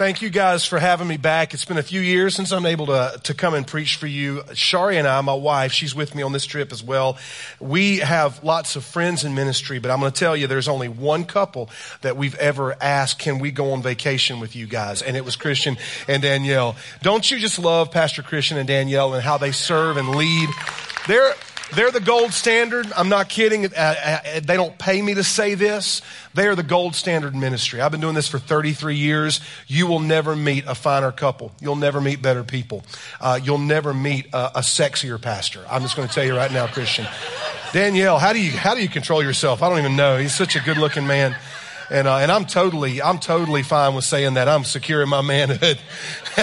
Thank you guys for having me back. It's been a few years since I'm able to, to come and preach for you. Shari and I, my wife, she's with me on this trip as well. We have lots of friends in ministry, but I'm going to tell you there's only one couple that we've ever asked, can we go on vacation with you guys? And it was Christian and Danielle. Don't you just love Pastor Christian and Danielle and how they serve and lead? They're, they're the gold standard. I'm not kidding. Uh, uh, they don't pay me to say this. They are the gold standard ministry. I've been doing this for 33 years. You will never meet a finer couple. You'll never meet better people. Uh, you'll never meet a, a sexier pastor. I'm just going to tell you right now, Christian. Danielle, how do you how do you control yourself? I don't even know. He's such a good looking man. And, uh, and I'm totally, I'm totally fine with saying that. I'm secure in my manhood.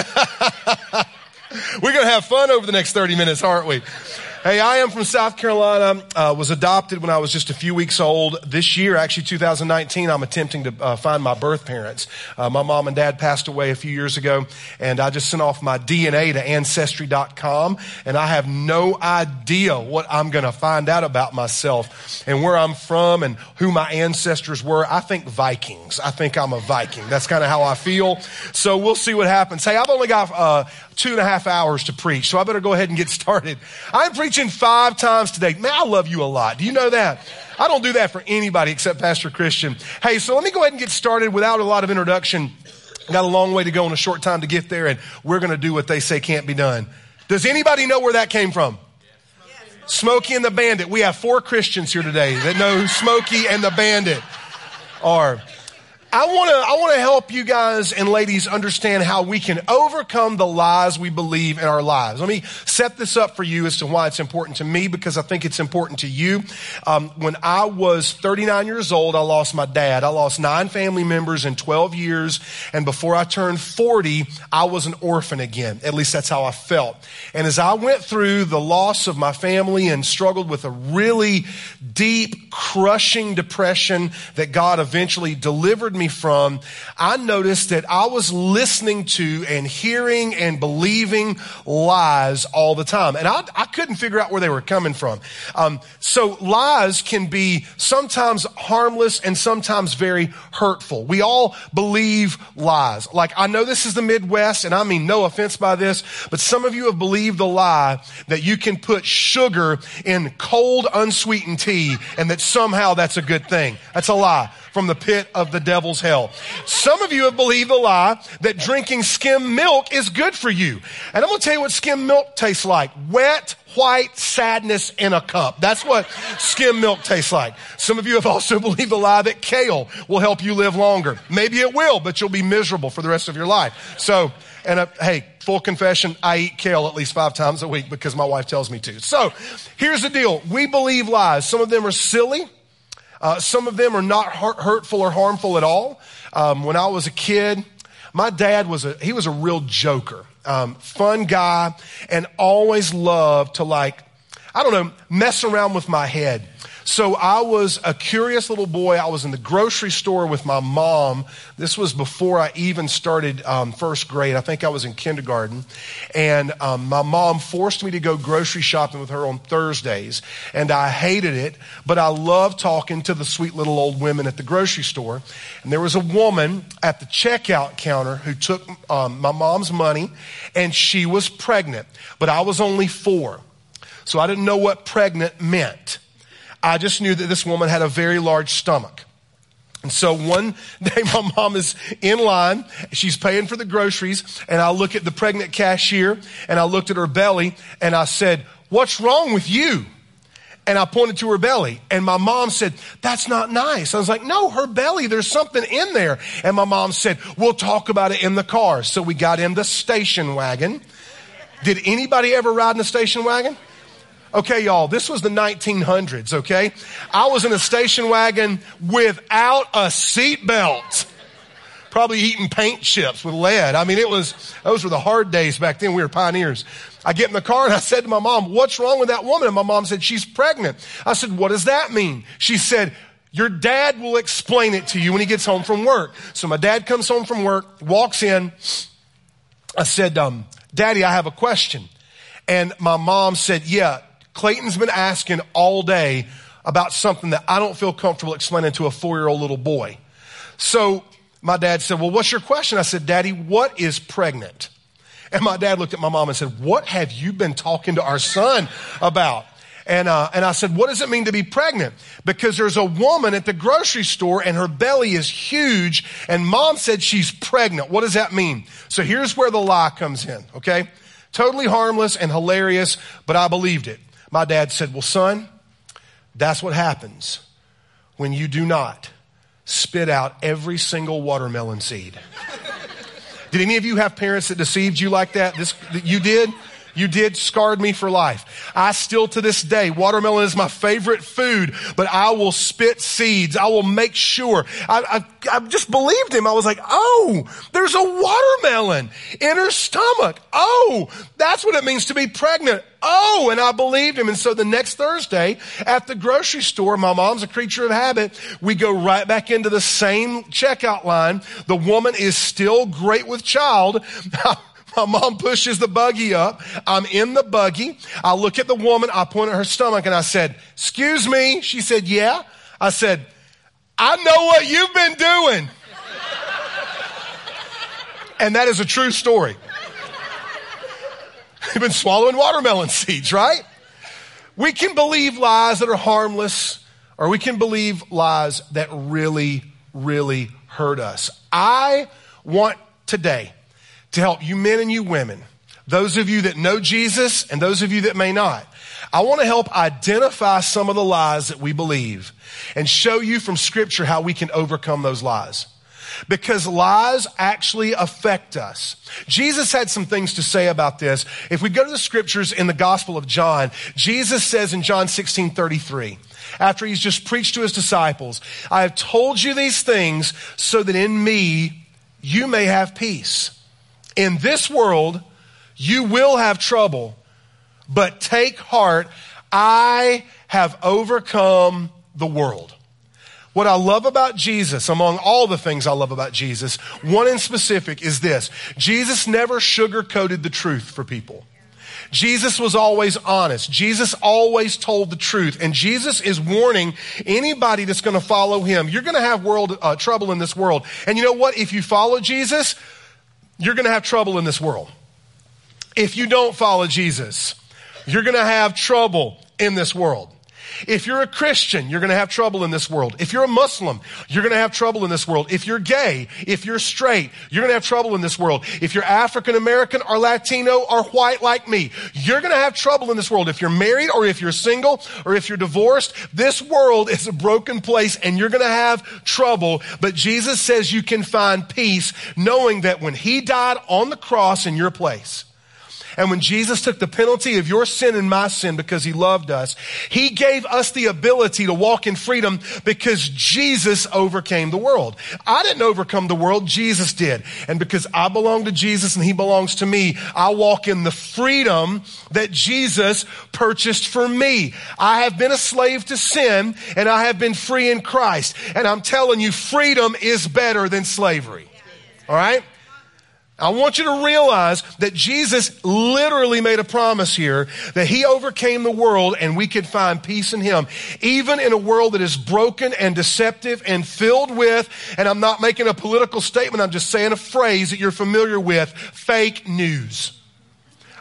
We're going to have fun over the next 30 minutes, aren't we? Hey, I am from South Carolina. Uh, was adopted when I was just a few weeks old. This year, actually 2019, I'm attempting to uh, find my birth parents. Uh, my mom and dad passed away a few years ago, and I just sent off my DNA to Ancestry.com, and I have no idea what I'm going to find out about myself and where I'm from and who my ancestors were. I think Vikings. I think I'm a Viking. That's kind of how I feel. So we'll see what happens. Hey, I've only got uh, two and a half hours to preach, so I better go ahead and get started. I'm preaching five times today. Man, I love you a lot. Do you know that? I don't do that for anybody except Pastor Christian. Hey, so let me go ahead and get started without a lot of introduction. Got a long way to go in a short time to get there, and we're going to do what they say can't be done. Does anybody know where that came from? Smokey and the Bandit. We have four Christians here today that know who Smokey and the Bandit are. I want to I want to help you guys and ladies understand how we can overcome the lies we believe in our lives. Let me set this up for you as to why it's important to me because I think it's important to you. Um, when I was 39 years old, I lost my dad. I lost nine family members in 12 years, and before I turned 40, I was an orphan again. At least that's how I felt. And as I went through the loss of my family and struggled with a really deep, crushing depression that God eventually delivered me from, I noticed that I was listening to and hearing and believing lies all the time. And I, I couldn't figure out where they were coming from. Um, so lies can be sometimes harmless and sometimes very hurtful. We all believe lies. Like, I know this is the Midwest, and I mean no offense by this, but some of you have believed the lie that you can put sugar in cold, unsweetened tea and that somehow that's a good thing. That's a lie from the pit of the devil's hell. Some of you have believed the lie that drinking skim milk is good for you. And I'm going to tell you what skim milk tastes like. Wet, white sadness in a cup. That's what skim milk tastes like. Some of you have also believed the lie that kale will help you live longer. Maybe it will, but you'll be miserable for the rest of your life. So, and uh, hey, full confession, I eat kale at least five times a week because my wife tells me to. So here's the deal. We believe lies. Some of them are silly. Uh, some of them are not hurtful or harmful at all. Um, when I was a kid, my dad was a, he was a real joker. Um, fun guy and always loved to like, I don't know, mess around with my head. So I was a curious little boy. I was in the grocery store with my mom. This was before I even started um, first grade. I think I was in kindergarten. And um, my mom forced me to go grocery shopping with her on Thursdays. And I hated it, but I loved talking to the sweet little old women at the grocery store. And there was a woman at the checkout counter who took um, my mom's money, and she was pregnant. But I was only four. So I didn't know what pregnant meant. I just knew that this woman had a very large stomach. And so one day my mom is in line, she's paying for the groceries, and I look at the pregnant cashier and I looked at her belly and I said, What's wrong with you? And I pointed to her belly and my mom said, that's not nice. I was like, no, her belly, there's something in there. And my mom said, we'll talk about it in the car. So we got in the station wagon. Did anybody ever ride in a station wagon? Okay, y'all, this was the 1900s, okay? I was in a station wagon without a seatbelt. Probably eating paint chips with lead. I mean, it was, those were the hard days back then. We were pioneers. I get in the car and I said to my mom, what's wrong with that woman? And my mom said, she's pregnant. I said, what does that mean? She said, your dad will explain it to you when he gets home from work. So my dad comes home from work, walks in. I said, um, daddy, I have a question. And my mom said, yeah, Clayton's been asking all day about something that I don't feel comfortable explaining to a four year old little boy. So my dad said, Well, what's your question? I said, Daddy, what is pregnant? And my dad looked at my mom and said, What have you been talking to our son about? And, uh, and I said, What does it mean to be pregnant? Because there's a woman at the grocery store and her belly is huge, and mom said she's pregnant. What does that mean? So here's where the lie comes in, okay? Totally harmless and hilarious, but I believed it. My dad said, Well, son, that's what happens when you do not spit out every single watermelon seed. did any of you have parents that deceived you like that? This, you did? You did scarred me for life. I still to this day, watermelon is my favorite food, but I will spit seeds. I will make sure. I, I, I just believed him. I was like, oh, there's a watermelon in her stomach. Oh, that's what it means to be pregnant. Oh, and I believed him. And so the next Thursday at the grocery store, my mom's a creature of habit. We go right back into the same checkout line. The woman is still great with child. My mom pushes the buggy up. I'm in the buggy. I look at the woman. I point at her stomach and I said, excuse me. She said, yeah. I said, I know what you've been doing. and that is a true story. You've been swallowing watermelon seeds, right? We can believe lies that are harmless, or we can believe lies that really, really hurt us. I want today to help you men and you women, those of you that know Jesus and those of you that may not. I want to help identify some of the lies that we believe and show you from scripture how we can overcome those lies. Because lies actually affect us. Jesus had some things to say about this. If we go to the scriptures in the Gospel of John, Jesus says in John 16 33, after he's just preached to his disciples, I have told you these things so that in me you may have peace. In this world, you will have trouble, but take heart. I have overcome the world. What I love about Jesus, among all the things I love about Jesus, one in specific is this Jesus never sugarcoated the truth for people. Jesus was always honest. Jesus always told the truth. And Jesus is warning anybody that's going to follow him, you're going to have world uh, trouble in this world. And you know what? If you follow Jesus, you're going to have trouble in this world. If you don't follow Jesus, you're going to have trouble in this world. If you're a Christian, you're going to have trouble in this world. If you're a Muslim, you're going to have trouble in this world. If you're gay, if you're straight, you're going to have trouble in this world. If you're African American or Latino or white like me, you're going to have trouble in this world. If you're married or if you're single or if you're divorced, this world is a broken place and you're going to have trouble. But Jesus says you can find peace knowing that when he died on the cross in your place, and when Jesus took the penalty of your sin and my sin because he loved us, he gave us the ability to walk in freedom because Jesus overcame the world. I didn't overcome the world, Jesus did. And because I belong to Jesus and he belongs to me, I walk in the freedom that Jesus purchased for me. I have been a slave to sin and I have been free in Christ. And I'm telling you, freedom is better than slavery. All right? I want you to realize that Jesus literally made a promise here that he overcame the world and we could find peace in him. Even in a world that is broken and deceptive and filled with, and I'm not making a political statement, I'm just saying a phrase that you're familiar with, fake news.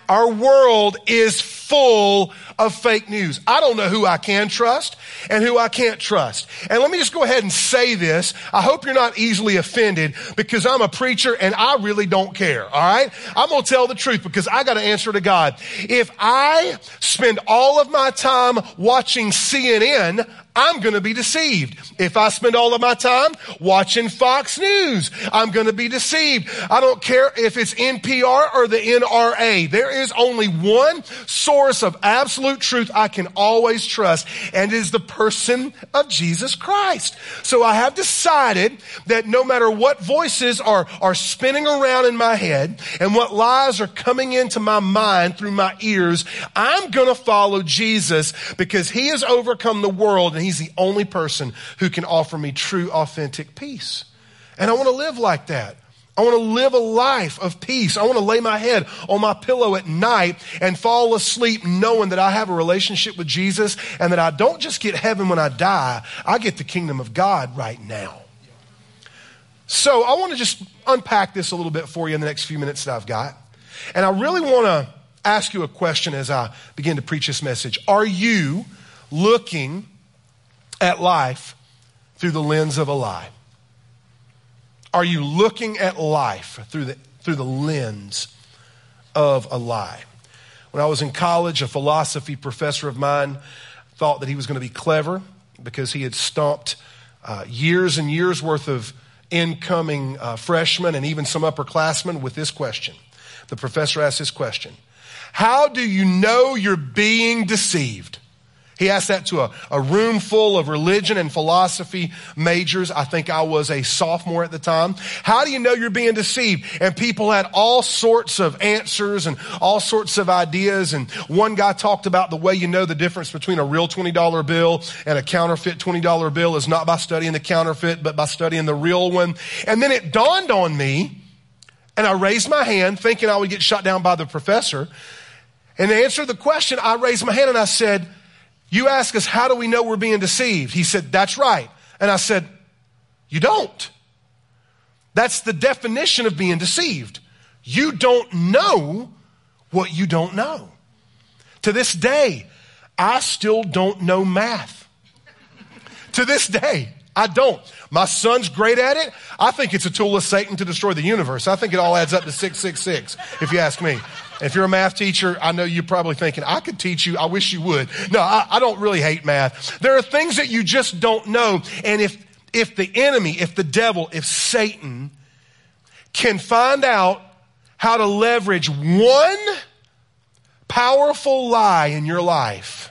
Our world is full of fake news. I don't know who I can trust and who I can't trust. And let me just go ahead and say this. I hope you're not easily offended because I'm a preacher and I really don't care. All right. I'm going to tell the truth because I got to answer to God. If I spend all of my time watching CNN, I'm going to be deceived. If I spend all of my time watching Fox News, I'm going to be deceived. I don't care if it's NPR or the NRA. There is only one source of absolute truth I can always trust, and it is the person of Jesus Christ. So I have decided that no matter what voices are, are spinning around in my head and what lies are coming into my mind through my ears, I'm going to follow Jesus because he has overcome the world and He's the only person who can offer me true, authentic peace. And I want to live like that. I want to live a life of peace. I want to lay my head on my pillow at night and fall asleep knowing that I have a relationship with Jesus and that I don't just get heaven when I die, I get the kingdom of God right now. So I want to just unpack this a little bit for you in the next few minutes that I've got. And I really want to ask you a question as I begin to preach this message. Are you looking at life through the lens of a lie? Are you looking at life through the, through the lens of a lie? When I was in college, a philosophy professor of mine thought that he was going to be clever because he had stumped uh, years and years worth of incoming uh, freshmen and even some upperclassmen with this question. The professor asked this question How do you know you're being deceived? He asked that to a, a room full of religion and philosophy majors. I think I was a sophomore at the time. How do you know you're being deceived? And people had all sorts of answers and all sorts of ideas. And one guy talked about the way you know the difference between a real $20 bill and a counterfeit $20 bill is not by studying the counterfeit, but by studying the real one. And then it dawned on me, and I raised my hand thinking I would get shot down by the professor. And to answer the question, I raised my hand and I said, you ask us, how do we know we're being deceived? He said, That's right. And I said, You don't. That's the definition of being deceived. You don't know what you don't know. To this day, I still don't know math. to this day, I don't. My son's great at it. I think it's a tool of Satan to destroy the universe. I think it all adds up to 666, if you ask me. If you're a math teacher, I know you're probably thinking, I could teach you. I wish you would. No, I, I don't really hate math. There are things that you just don't know. And if, if the enemy, if the devil, if Satan can find out how to leverage one powerful lie in your life,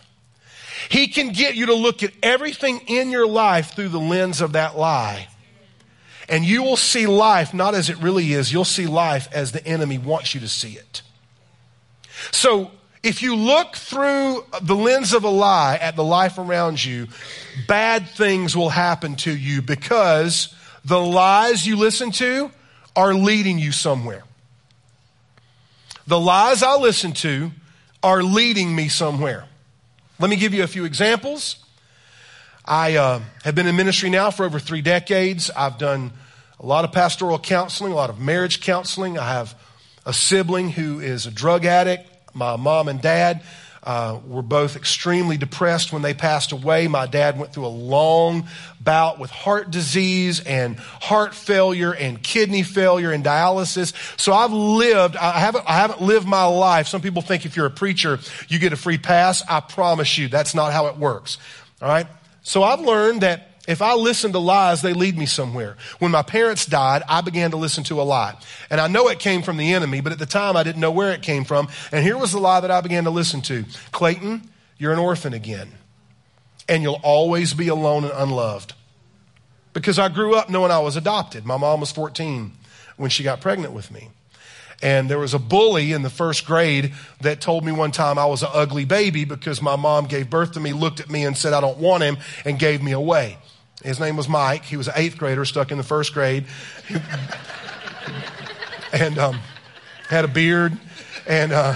he can get you to look at everything in your life through the lens of that lie. And you will see life not as it really is, you'll see life as the enemy wants you to see it. So if you look through the lens of a lie at the life around you, bad things will happen to you because the lies you listen to are leading you somewhere. The lies I listen to are leading me somewhere. Let me give you a few examples. I uh, have been in ministry now for over three decades. I've done a lot of pastoral counseling, a lot of marriage counseling. I have a sibling who is a drug addict. My mom and dad uh, were both extremely depressed when they passed away. My dad went through a long bout with heart disease and heart failure and kidney failure and dialysis. So I've lived, I haven't, I haven't lived my life. Some people think if you're a preacher, you get a free pass. I promise you, that's not how it works. All right? So I've learned that if I listen to lies, they lead me somewhere. When my parents died, I began to listen to a lie. And I know it came from the enemy, but at the time I didn't know where it came from. And here was the lie that I began to listen to Clayton, you're an orphan again. And you'll always be alone and unloved. Because I grew up knowing I was adopted. My mom was 14 when she got pregnant with me. And there was a bully in the first grade that told me one time I was an ugly baby because my mom gave birth to me, looked at me and said, I don't want him, and gave me away. His name was Mike. He was an eighth grader stuck in the first grade. and um, had a beard and uh,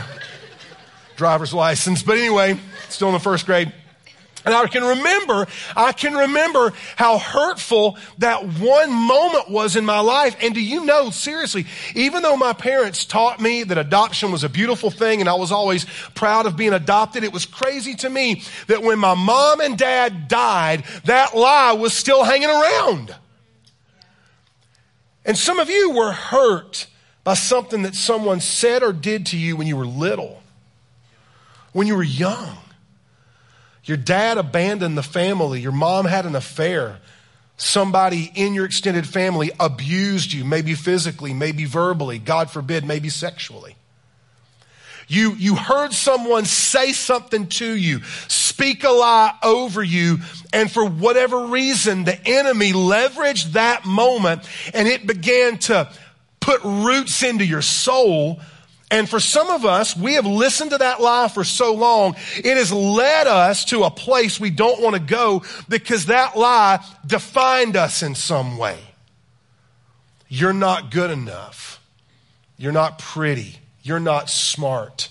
driver's license. But anyway, still in the first grade. And I can remember, I can remember how hurtful that one moment was in my life. And do you know, seriously, even though my parents taught me that adoption was a beautiful thing and I was always proud of being adopted, it was crazy to me that when my mom and dad died, that lie was still hanging around. And some of you were hurt by something that someone said or did to you when you were little, when you were young. Your dad abandoned the family. Your mom had an affair. Somebody in your extended family abused you, maybe physically, maybe verbally, God forbid, maybe sexually. You, you heard someone say something to you, speak a lie over you, and for whatever reason, the enemy leveraged that moment and it began to put roots into your soul and for some of us, we have listened to that lie for so long, it has led us to a place we don't want to go because that lie defined us in some way. You're not good enough. You're not pretty. You're not smart.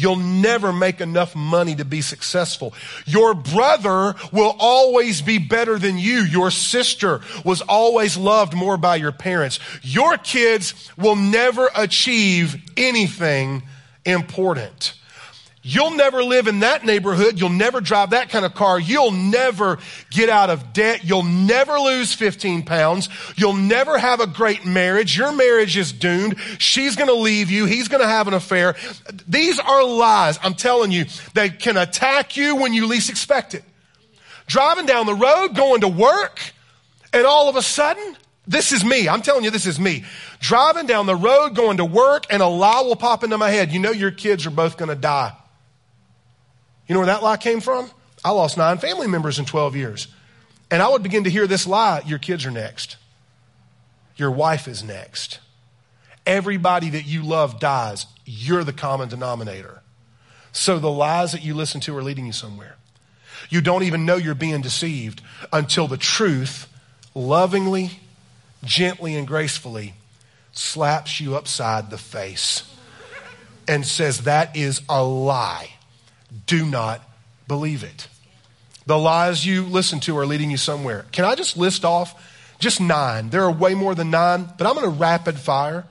You'll never make enough money to be successful. Your brother will always be better than you. Your sister was always loved more by your parents. Your kids will never achieve anything important. You'll never live in that neighborhood. You'll never drive that kind of car. You'll never get out of debt. You'll never lose 15 pounds. You'll never have a great marriage. Your marriage is doomed. She's going to leave you. He's going to have an affair. These are lies. I'm telling you, they can attack you when you least expect it. Driving down the road, going to work, and all of a sudden, this is me. I'm telling you, this is me. Driving down the road, going to work, and a lie will pop into my head. You know your kids are both going to die. You know where that lie came from? I lost nine family members in 12 years. And I would begin to hear this lie your kids are next, your wife is next. Everybody that you love dies. You're the common denominator. So the lies that you listen to are leading you somewhere. You don't even know you're being deceived until the truth lovingly, gently, and gracefully slaps you upside the face and says, That is a lie do not believe it. The lies you listen to are leading you somewhere. Can I just list off just nine? There are way more than nine, but I'm going to rapid fire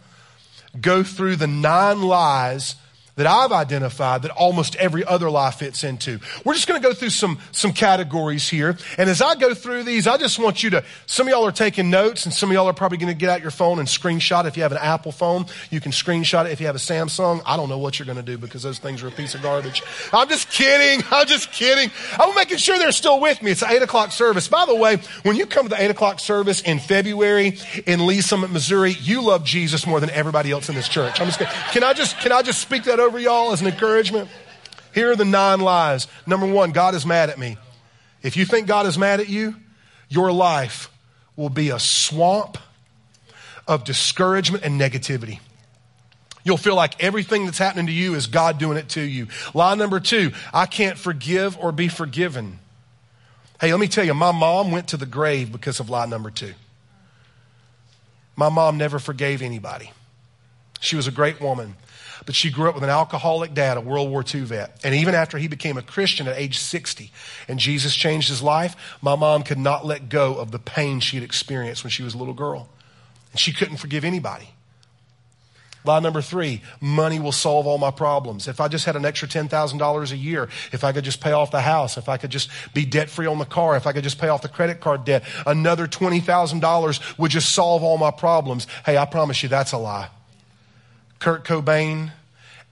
go through the nine lies that I've identified that almost every other lie fits into. We're just going to go through some, some categories here. And as I go through these, I just want you to, some of y'all are taking notes and some of y'all are probably going to get out your phone and screenshot. If you have an Apple phone, you can screenshot it. If you have a Samsung, I don't know what you're going to do because those things are a piece of garbage. I'm just kidding. I'm just kidding. I'm making sure they're still with me. It's an eight o'clock service. By the way, when you come to the eight o'clock service in February in Lee Summit, Missouri, you love Jesus more than everybody else in this church. I'm just kidding. Can I just, can I just speak that over over y'all as an encouragement? Here are the nine lies. Number one, God is mad at me. If you think God is mad at you, your life will be a swamp of discouragement and negativity. You'll feel like everything that's happening to you is God doing it to you. Lie number two, I can't forgive or be forgiven. Hey, let me tell you, my mom went to the grave because of lie number two. My mom never forgave anybody. She was a great woman. But she grew up with an alcoholic dad, a World War II vet. And even after he became a Christian at age 60 and Jesus changed his life, my mom could not let go of the pain she had experienced when she was a little girl. And she couldn't forgive anybody. Lie number three, money will solve all my problems. If I just had an extra $10,000 a year, if I could just pay off the house, if I could just be debt free on the car, if I could just pay off the credit card debt, another $20,000 would just solve all my problems. Hey, I promise you that's a lie. Kurt Cobain,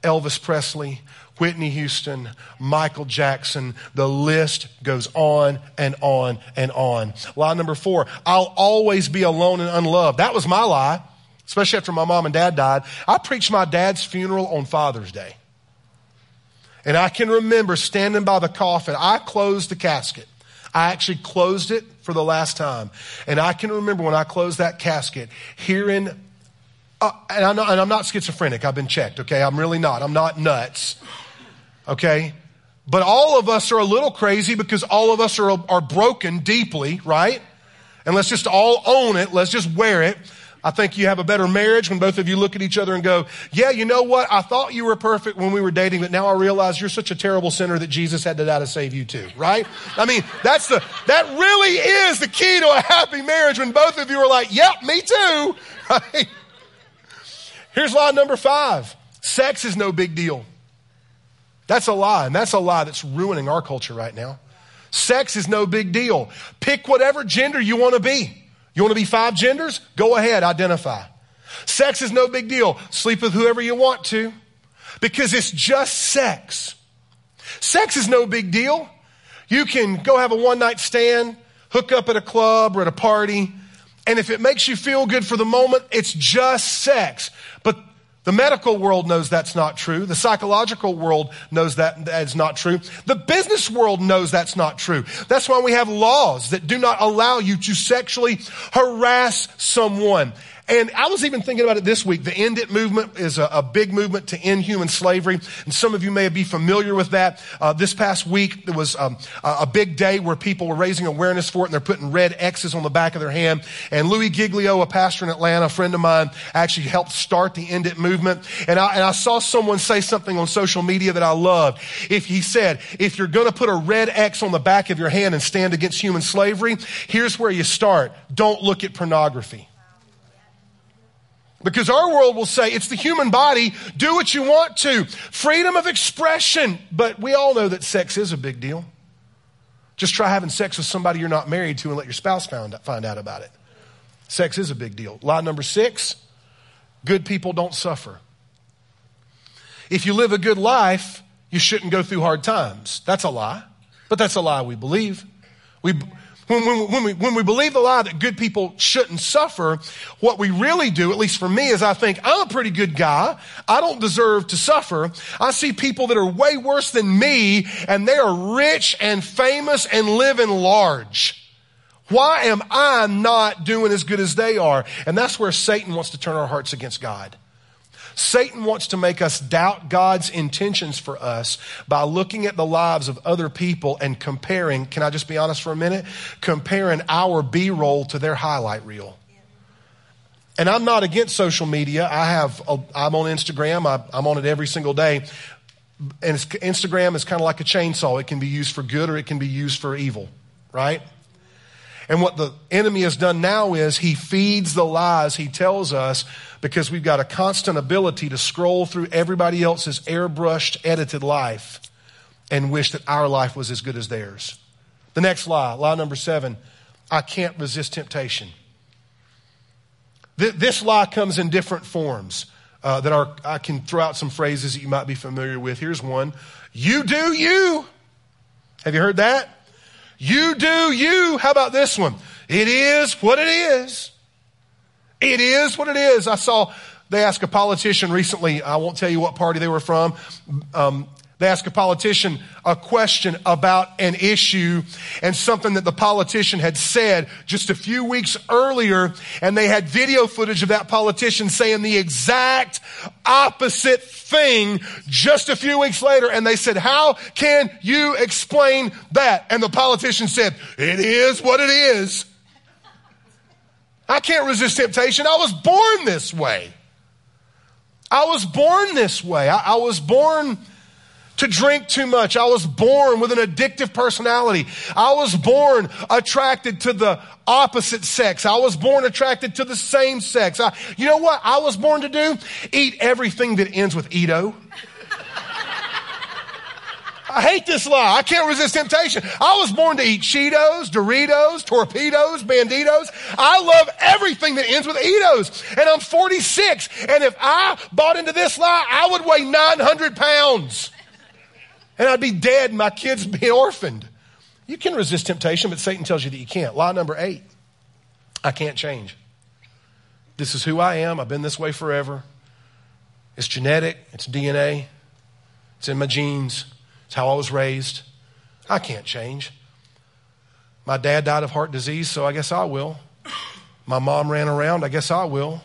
Elvis Presley, Whitney Houston, Michael Jackson. The list goes on and on and on. Lie number four, I'll always be alone and unloved. That was my lie, especially after my mom and dad died. I preached my dad's funeral on Father's Day. And I can remember standing by the coffin. I closed the casket. I actually closed it for the last time. And I can remember when I closed that casket, hearing uh, and, I'm not, and I'm not schizophrenic. I've been checked, okay? I'm really not. I'm not nuts, okay? But all of us are a little crazy because all of us are, are broken deeply, right? And let's just all own it. Let's just wear it. I think you have a better marriage when both of you look at each other and go, yeah, you know what? I thought you were perfect when we were dating, but now I realize you're such a terrible sinner that Jesus had to die to save you too, right? I mean, that's the, that really is the key to a happy marriage when both of you are like, yep, me too, right? Here's lie number five sex is no big deal. That's a lie, and that's a lie that's ruining our culture right now. Sex is no big deal. Pick whatever gender you want to be. You want to be five genders? Go ahead, identify. Sex is no big deal. Sleep with whoever you want to because it's just sex. Sex is no big deal. You can go have a one night stand, hook up at a club or at a party, and if it makes you feel good for the moment, it's just sex. But the medical world knows that's not true. The psychological world knows that that's not true. The business world knows that's not true. That's why we have laws that do not allow you to sexually harass someone. And I was even thinking about it this week. The End It movement is a, a big movement to end human slavery. And some of you may be familiar with that. Uh, this past week, there was um, a big day where people were raising awareness for it and they're putting red X's on the back of their hand. And Louie Giglio, a pastor in Atlanta, a friend of mine, actually helped start the End It movement. And I, and I saw someone say something on social media that I loved. If he said, if you're going to put a red X on the back of your hand and stand against human slavery, here's where you start. Don't look at pornography. Because our world will say it's the human body, do what you want to. Freedom of expression. But we all know that sex is a big deal. Just try having sex with somebody you're not married to and let your spouse find, find out about it. Sex is a big deal. Lie number six good people don't suffer. If you live a good life, you shouldn't go through hard times. That's a lie, but that's a lie we believe. We, when, when, when, we, when we believe the lie that good people shouldn't suffer, what we really do, at least for me, is I think, I'm a pretty good guy. I don't deserve to suffer. I see people that are way worse than me, and they are rich and famous and living large. Why am I not doing as good as they are? And that's where Satan wants to turn our hearts against God. Satan wants to make us doubt God's intentions for us by looking at the lives of other people and comparing, can I just be honest for a minute? Comparing our B roll to their highlight reel. And I'm not against social media. I have, a, I'm on Instagram. I, I'm on it every single day. And Instagram is kind of like a chainsaw. It can be used for good or it can be used for evil, right? And what the enemy has done now is he feeds the lies he tells us because we've got a constant ability to scroll through everybody else's airbrushed, edited life and wish that our life was as good as theirs. The next lie, lie number seven, I can't resist temptation. This lie comes in different forms. Uh, that are, I can throw out some phrases that you might be familiar with. Here's one You do you. Have you heard that? You do you. How about this one? It is what it is. It is what it is. I saw they asked a politician recently, I won't tell you what party they were from. Um, they ask a politician a question about an issue and something that the politician had said just a few weeks earlier. And they had video footage of that politician saying the exact opposite thing just a few weeks later. And they said, how can you explain that? And the politician said, it is what it is. I can't resist temptation. I was born this way. I was born this way. I, I was born to drink too much. I was born with an addictive personality. I was born attracted to the opposite sex. I was born attracted to the same sex. I, you know what I was born to do? Eat everything that ends with Edo. I hate this lie. I can't resist temptation. I was born to eat Cheetos, Doritos, torpedoes, banditos. I love everything that ends with Edos. And I'm 46. And if I bought into this lie, I would weigh 900 pounds and I'd be dead and my kids be orphaned. You can resist temptation, but Satan tells you that you can't. Lie number eight I can't change. This is who I am. I've been this way forever. It's genetic, it's DNA, it's in my genes, it's how I was raised. I can't change. My dad died of heart disease, so I guess I will. My mom ran around, I guess I will.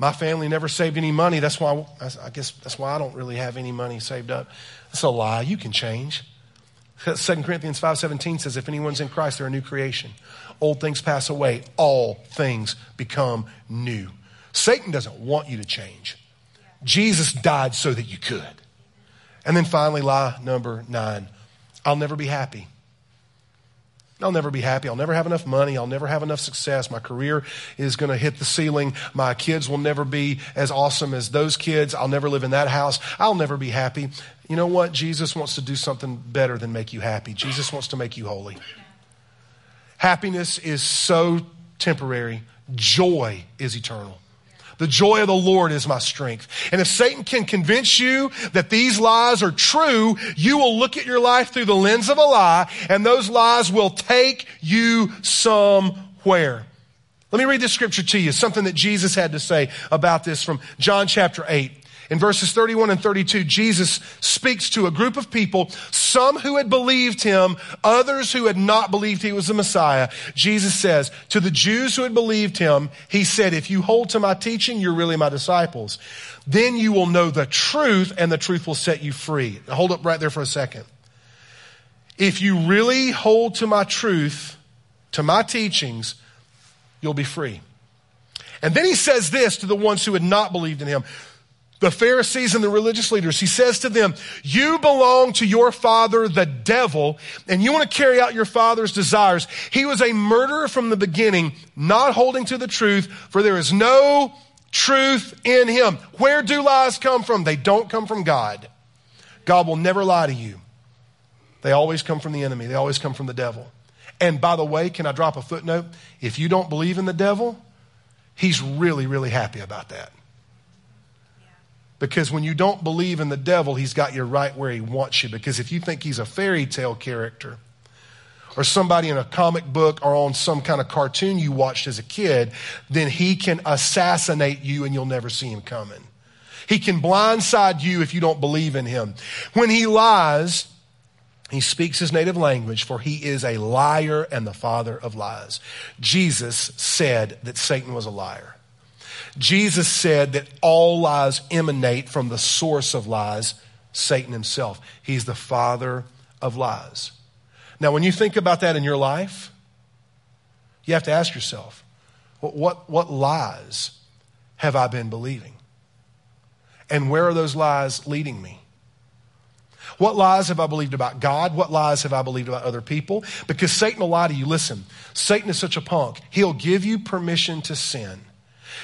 My family never saved any money. That's why I guess that's why I don't really have any money saved up. That's a lie. You can change. 2 Corinthians 5:17 says if anyone's in Christ they're a new creation. Old things pass away, all things become new. Satan doesn't want you to change. Jesus died so that you could. And then finally lie number 9. I'll never be happy. I'll never be happy. I'll never have enough money. I'll never have enough success. My career is going to hit the ceiling. My kids will never be as awesome as those kids. I'll never live in that house. I'll never be happy. You know what? Jesus wants to do something better than make you happy. Jesus wants to make you holy. Happiness is so temporary, joy is eternal. The joy of the Lord is my strength. And if Satan can convince you that these lies are true, you will look at your life through the lens of a lie, and those lies will take you somewhere. Let me read this scripture to you, something that Jesus had to say about this from John chapter 8. In verses 31 and 32, Jesus speaks to a group of people, some who had believed him, others who had not believed he was the Messiah. Jesus says, to the Jews who had believed him, he said, if you hold to my teaching, you're really my disciples. Then you will know the truth and the truth will set you free. Hold up right there for a second. If you really hold to my truth, to my teachings, you'll be free. And then he says this to the ones who had not believed in him. The Pharisees and the religious leaders, he says to them, you belong to your father, the devil, and you want to carry out your father's desires. He was a murderer from the beginning, not holding to the truth, for there is no truth in him. Where do lies come from? They don't come from God. God will never lie to you. They always come from the enemy. They always come from the devil. And by the way, can I drop a footnote? If you don't believe in the devil, he's really, really happy about that. Because when you don't believe in the devil, he's got you right where he wants you. Because if you think he's a fairy tale character, or somebody in a comic book or on some kind of cartoon you watched as a kid, then he can assassinate you and you'll never see him coming. He can blindside you if you don't believe in him. When he lies, he speaks his native language, for he is a liar and the father of lies. Jesus said that Satan was a liar. Jesus said that all lies emanate from the source of lies, Satan himself. He's the father of lies. Now, when you think about that in your life, you have to ask yourself, what, what, lies have I been believing? And where are those lies leading me? What lies have I believed about God? What lies have I believed about other people? Because Satan will lie to you. Listen, Satan is such a punk. He'll give you permission to sin.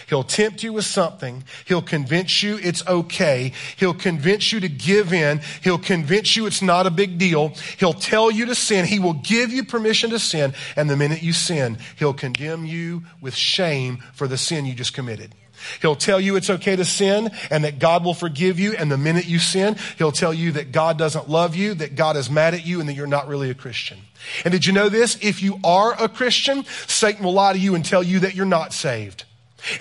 He'll tempt you with something. He'll convince you it's okay. He'll convince you to give in. He'll convince you it's not a big deal. He'll tell you to sin. He will give you permission to sin. And the minute you sin, he'll condemn you with shame for the sin you just committed. He'll tell you it's okay to sin and that God will forgive you. And the minute you sin, he'll tell you that God doesn't love you, that God is mad at you, and that you're not really a Christian. And did you know this? If you are a Christian, Satan will lie to you and tell you that you're not saved.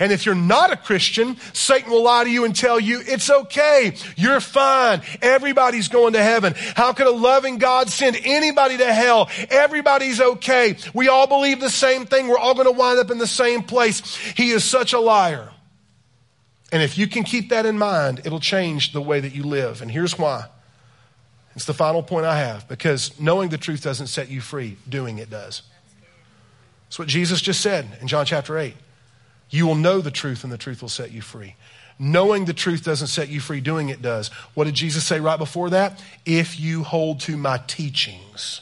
And if you're not a Christian, Satan will lie to you and tell you it's okay. You're fine. Everybody's going to heaven. How could a loving God send anybody to hell? Everybody's okay. We all believe the same thing. We're all going to wind up in the same place. He is such a liar. And if you can keep that in mind, it'll change the way that you live. And here's why. It's the final point I have because knowing the truth doesn't set you free, doing it does. That's what Jesus just said in John chapter 8. You will know the truth, and the truth will set you free. Knowing the truth doesn't set you free, doing it does. What did Jesus say right before that? If you hold to my teachings.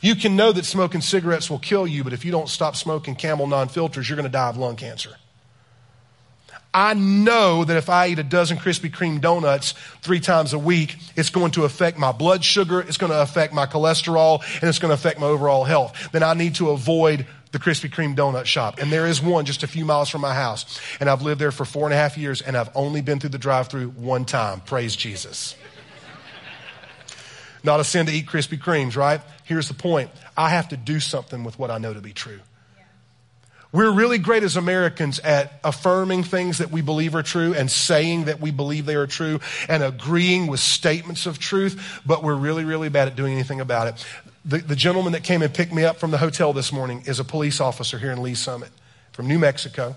You can know that smoking cigarettes will kill you, but if you don't stop smoking camel non filters, you're going to die of lung cancer. I know that if I eat a dozen Krispy Kreme donuts three times a week, it's going to affect my blood sugar, it's going to affect my cholesterol, and it's going to affect my overall health. Then I need to avoid the Krispy Kreme donut shop. And there is one just a few miles from my house. And I've lived there for four and a half years, and I've only been through the drive through one time. Praise Jesus. Not a sin to eat Krispy Kremes, right? Here's the point I have to do something with what I know to be true. We're really great as Americans at affirming things that we believe are true and saying that we believe they are true and agreeing with statements of truth, but we're really, really bad at doing anything about it. The, the gentleman that came and picked me up from the hotel this morning is a police officer here in Lee Summit from New Mexico.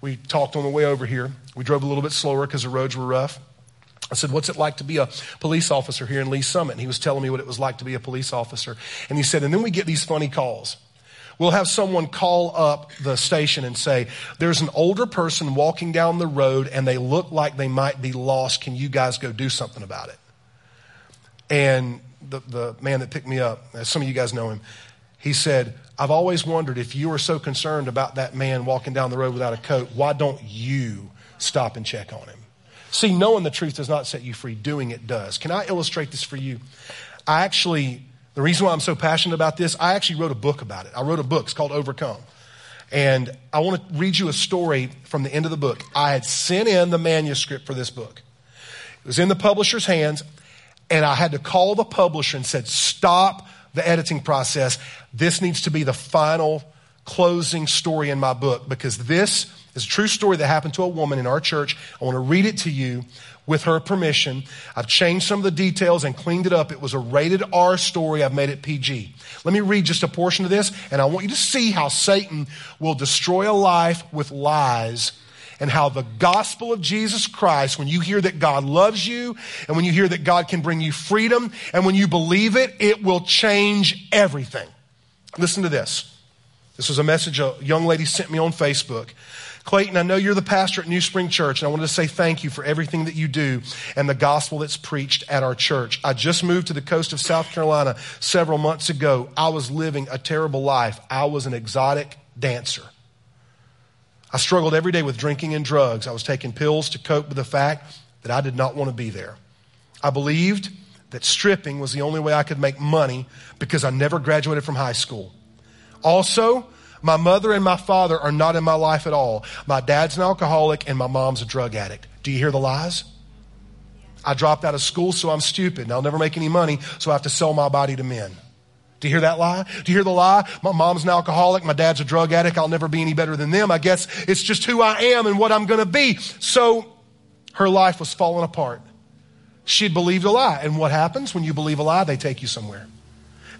We talked on the way over here. We drove a little bit slower because the roads were rough. I said, What's it like to be a police officer here in Lee Summit? And he was telling me what it was like to be a police officer. And he said, And then we get these funny calls. We'll have someone call up the station and say, There's an older person walking down the road and they look like they might be lost. Can you guys go do something about it? And the, the man that picked me up, as some of you guys know him, he said, I've always wondered if you are so concerned about that man walking down the road without a coat, why don't you stop and check on him? See, knowing the truth does not set you free, doing it does. Can I illustrate this for you? I actually, the reason why I'm so passionate about this, I actually wrote a book about it. I wrote a book, it's called Overcome. And I want to read you a story from the end of the book. I had sent in the manuscript for this book. It was in the publisher's hands. And I had to call the publisher and said, stop the editing process. This needs to be the final closing story in my book because this is a true story that happened to a woman in our church. I want to read it to you with her permission. I've changed some of the details and cleaned it up. It was a rated R story. I've made it PG. Let me read just a portion of this, and I want you to see how Satan will destroy a life with lies and how the gospel of Jesus Christ, when you hear that God loves you and when you hear that God can bring you freedom and when you believe it, it will change everything. Listen to this. This was a message a young lady sent me on Facebook. Clayton, I know you're the pastor at New Spring Church, and I wanted to say thank you for everything that you do and the gospel that's preached at our church. I just moved to the coast of South Carolina several months ago. I was living a terrible life. I was an exotic dancer. I struggled every day with drinking and drugs. I was taking pills to cope with the fact that I did not want to be there. I believed that stripping was the only way I could make money because I never graduated from high school. Also, my mother and my father are not in my life at all. My dad's an alcoholic and my mom's a drug addict. Do you hear the lies? I dropped out of school, so I'm stupid and I'll never make any money, so I have to sell my body to men. Do you hear that lie? Do you hear the lie? My mom's an alcoholic, my dad's a drug addict, I'll never be any better than them. I guess it's just who I am and what I'm going to be. So her life was falling apart. She had believed a lie. And what happens when you believe a lie? They take you somewhere.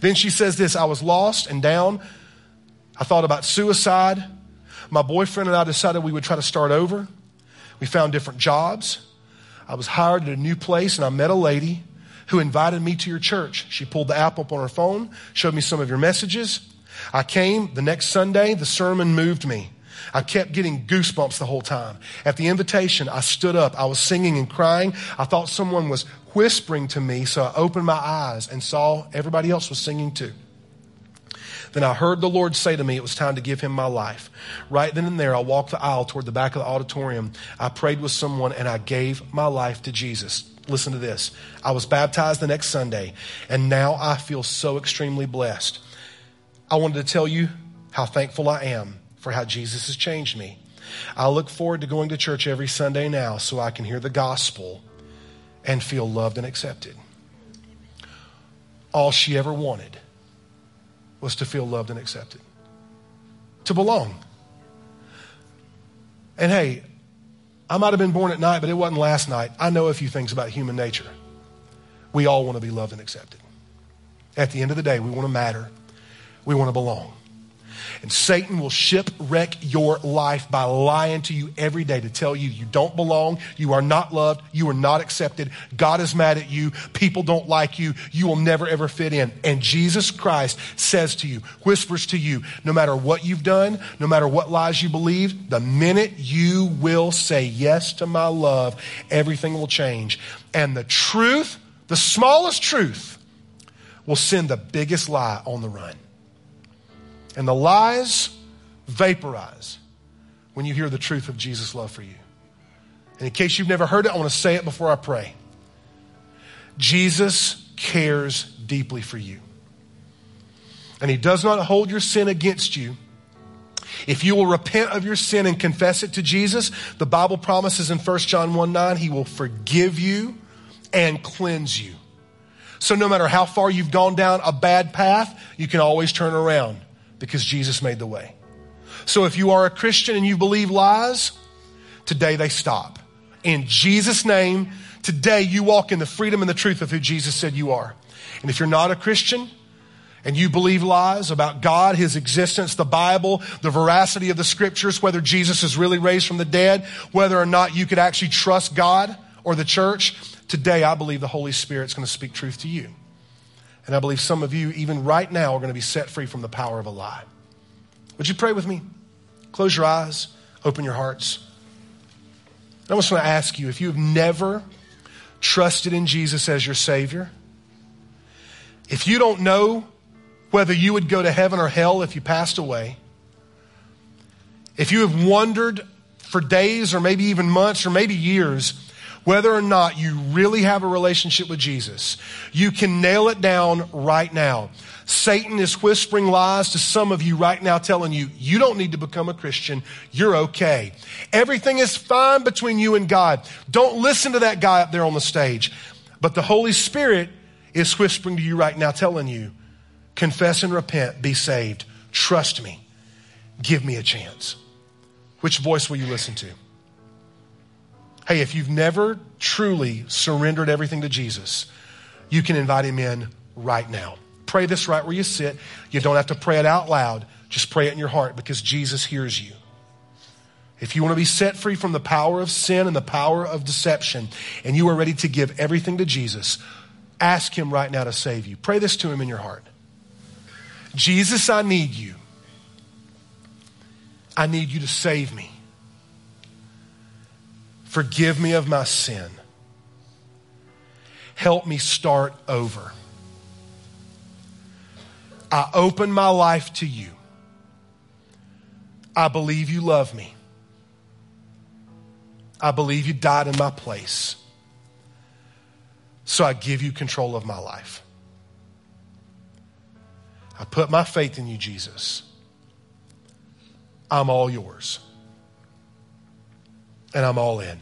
Then she says this I was lost and down. I thought about suicide. My boyfriend and I decided we would try to start over. We found different jobs. I was hired at a new place and I met a lady who invited me to your church. She pulled the app up on her phone, showed me some of your messages. I came the next Sunday, the sermon moved me. I kept getting goosebumps the whole time. At the invitation, I stood up. I was singing and crying. I thought someone was whispering to me, so I opened my eyes and saw everybody else was singing too. Then I heard the Lord say to me, it was time to give him my life. Right then and there, I walked the aisle toward the back of the auditorium. I prayed with someone and I gave my life to Jesus. Listen to this. I was baptized the next Sunday, and now I feel so extremely blessed. I wanted to tell you how thankful I am for how Jesus has changed me. I look forward to going to church every Sunday now so I can hear the gospel and feel loved and accepted. All she ever wanted was to feel loved and accepted, to belong. And hey, I might have been born at night, but it wasn't last night. I know a few things about human nature. We all want to be loved and accepted. At the end of the day, we want to matter. We want to belong. And Satan will shipwreck your life by lying to you every day to tell you you don't belong, you are not loved, you are not accepted, God is mad at you, people don't like you, you will never ever fit in. And Jesus Christ says to you, whispers to you, no matter what you've done, no matter what lies you believe, the minute you will say yes to my love, everything will change. And the truth, the smallest truth, will send the biggest lie on the run. And the lies vaporize when you hear the truth of Jesus' love for you. And in case you've never heard it, I want to say it before I pray. Jesus cares deeply for you. And he does not hold your sin against you. If you will repent of your sin and confess it to Jesus, the Bible promises in 1 John 1 9, he will forgive you and cleanse you. So no matter how far you've gone down a bad path, you can always turn around because Jesus made the way. So if you are a Christian and you believe lies, today they stop. In Jesus' name, today you walk in the freedom and the truth of who Jesus said you are. And if you're not a Christian, and you believe lies about God, His existence, the Bible, the veracity of the scriptures, whether Jesus is really raised from the dead, whether or not you could actually trust God or the church, today I believe the Holy Spirit's going to speak truth to you. And I believe some of you, even right now, are going to be set free from the power of a lie. Would you pray with me? Close your eyes, open your hearts. I just want to ask you if you've never trusted in Jesus as your Savior, if you don't know whether you would go to heaven or hell if you passed away, if you have wondered for days or maybe even months or maybe years whether or not you really have a relationship with Jesus, you can nail it down right now. Satan is whispering lies to some of you right now, telling you, you don't need to become a Christian. You're okay. Everything is fine between you and God. Don't listen to that guy up there on the stage. But the Holy Spirit is whispering to you right now, telling you, confess and repent, be saved. Trust me. Give me a chance. Which voice will you listen to? Hey, if you've never truly surrendered everything to Jesus, you can invite him in right now. Pray this right where you sit. You don't have to pray it out loud. Just pray it in your heart because Jesus hears you. If you want to be set free from the power of sin and the power of deception, and you are ready to give everything to Jesus, ask Him right now to save you. Pray this to Him in your heart Jesus, I need you. I need you to save me. Forgive me of my sin. Help me start over. I open my life to you. I believe you love me. I believe you died in my place. So I give you control of my life. I put my faith in you, Jesus. I'm all yours. And I'm all in.